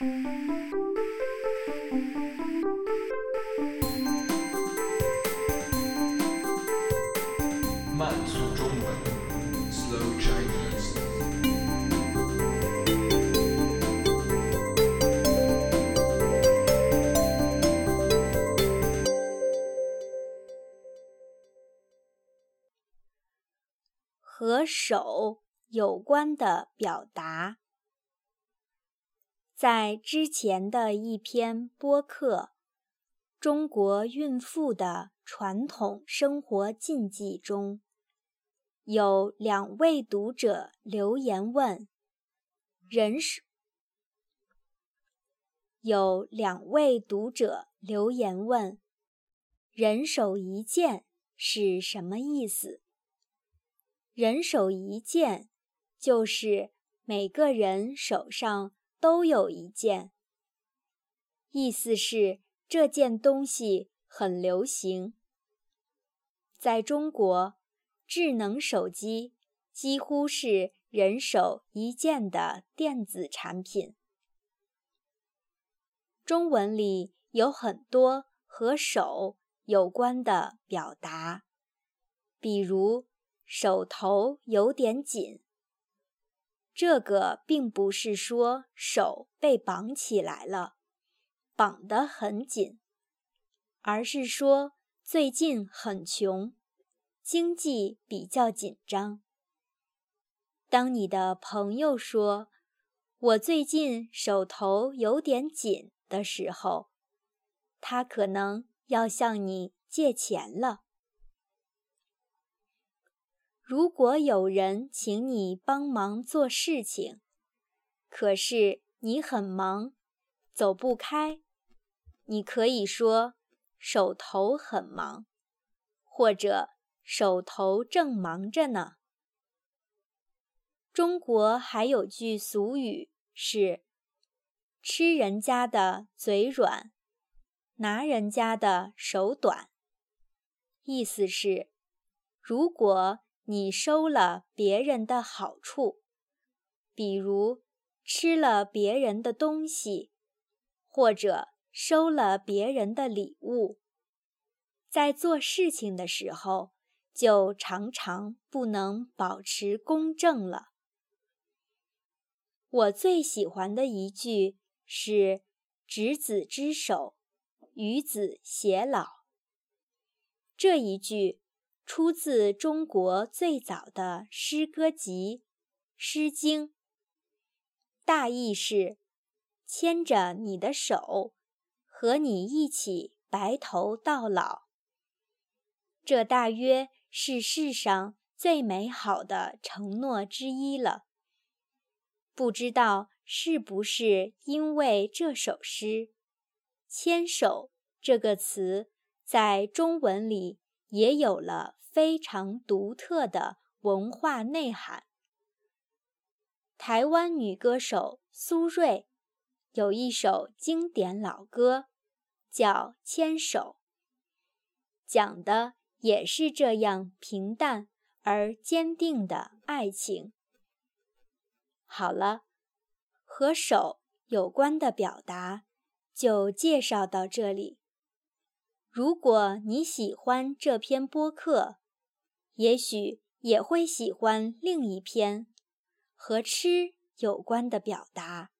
慢速中文，Slow Chinese。和手有关的表达，在之前的一篇播客《中国孕妇的传统生活禁忌》中，有两位读者留言问：“人手有两位读者留言问，人手一件是什么意思？”人手一件，就是每个人手上都有一件。意思是这件东西很流行。在中国，智能手机几乎是人手一件的电子产品。中文里有很多和手有关的表达，比如。手头有点紧，这个并不是说手被绑起来了，绑得很紧，而是说最近很穷，经济比较紧张。当你的朋友说“我最近手头有点紧”的时候，他可能要向你借钱了。如果有人请你帮忙做事情，可是你很忙，走不开，你可以说手头很忙，或者手头正忙着呢。中国还有句俗语是“吃人家的嘴软，拿人家的手短”，意思是如果。你收了别人的好处，比如吃了别人的东西，或者收了别人的礼物，在做事情的时候就常常不能保持公正了。我最喜欢的一句是“执子之手，与子偕老”。这一句。出自中国最早的诗歌集《诗经》，大意是：牵着你的手，和你一起白头到老。这大约是世上最美好的承诺之一了。不知道是不是因为这首诗，“牵手”这个词在中文里也有了。非常独特的文化内涵。台湾女歌手苏芮有一首经典老歌，叫《牵手》，讲的也是这样平淡而坚定的爱情。好了，和手有关的表达就介绍到这里。如果你喜欢这篇播客，也许也会喜欢另一篇和吃有关的表达。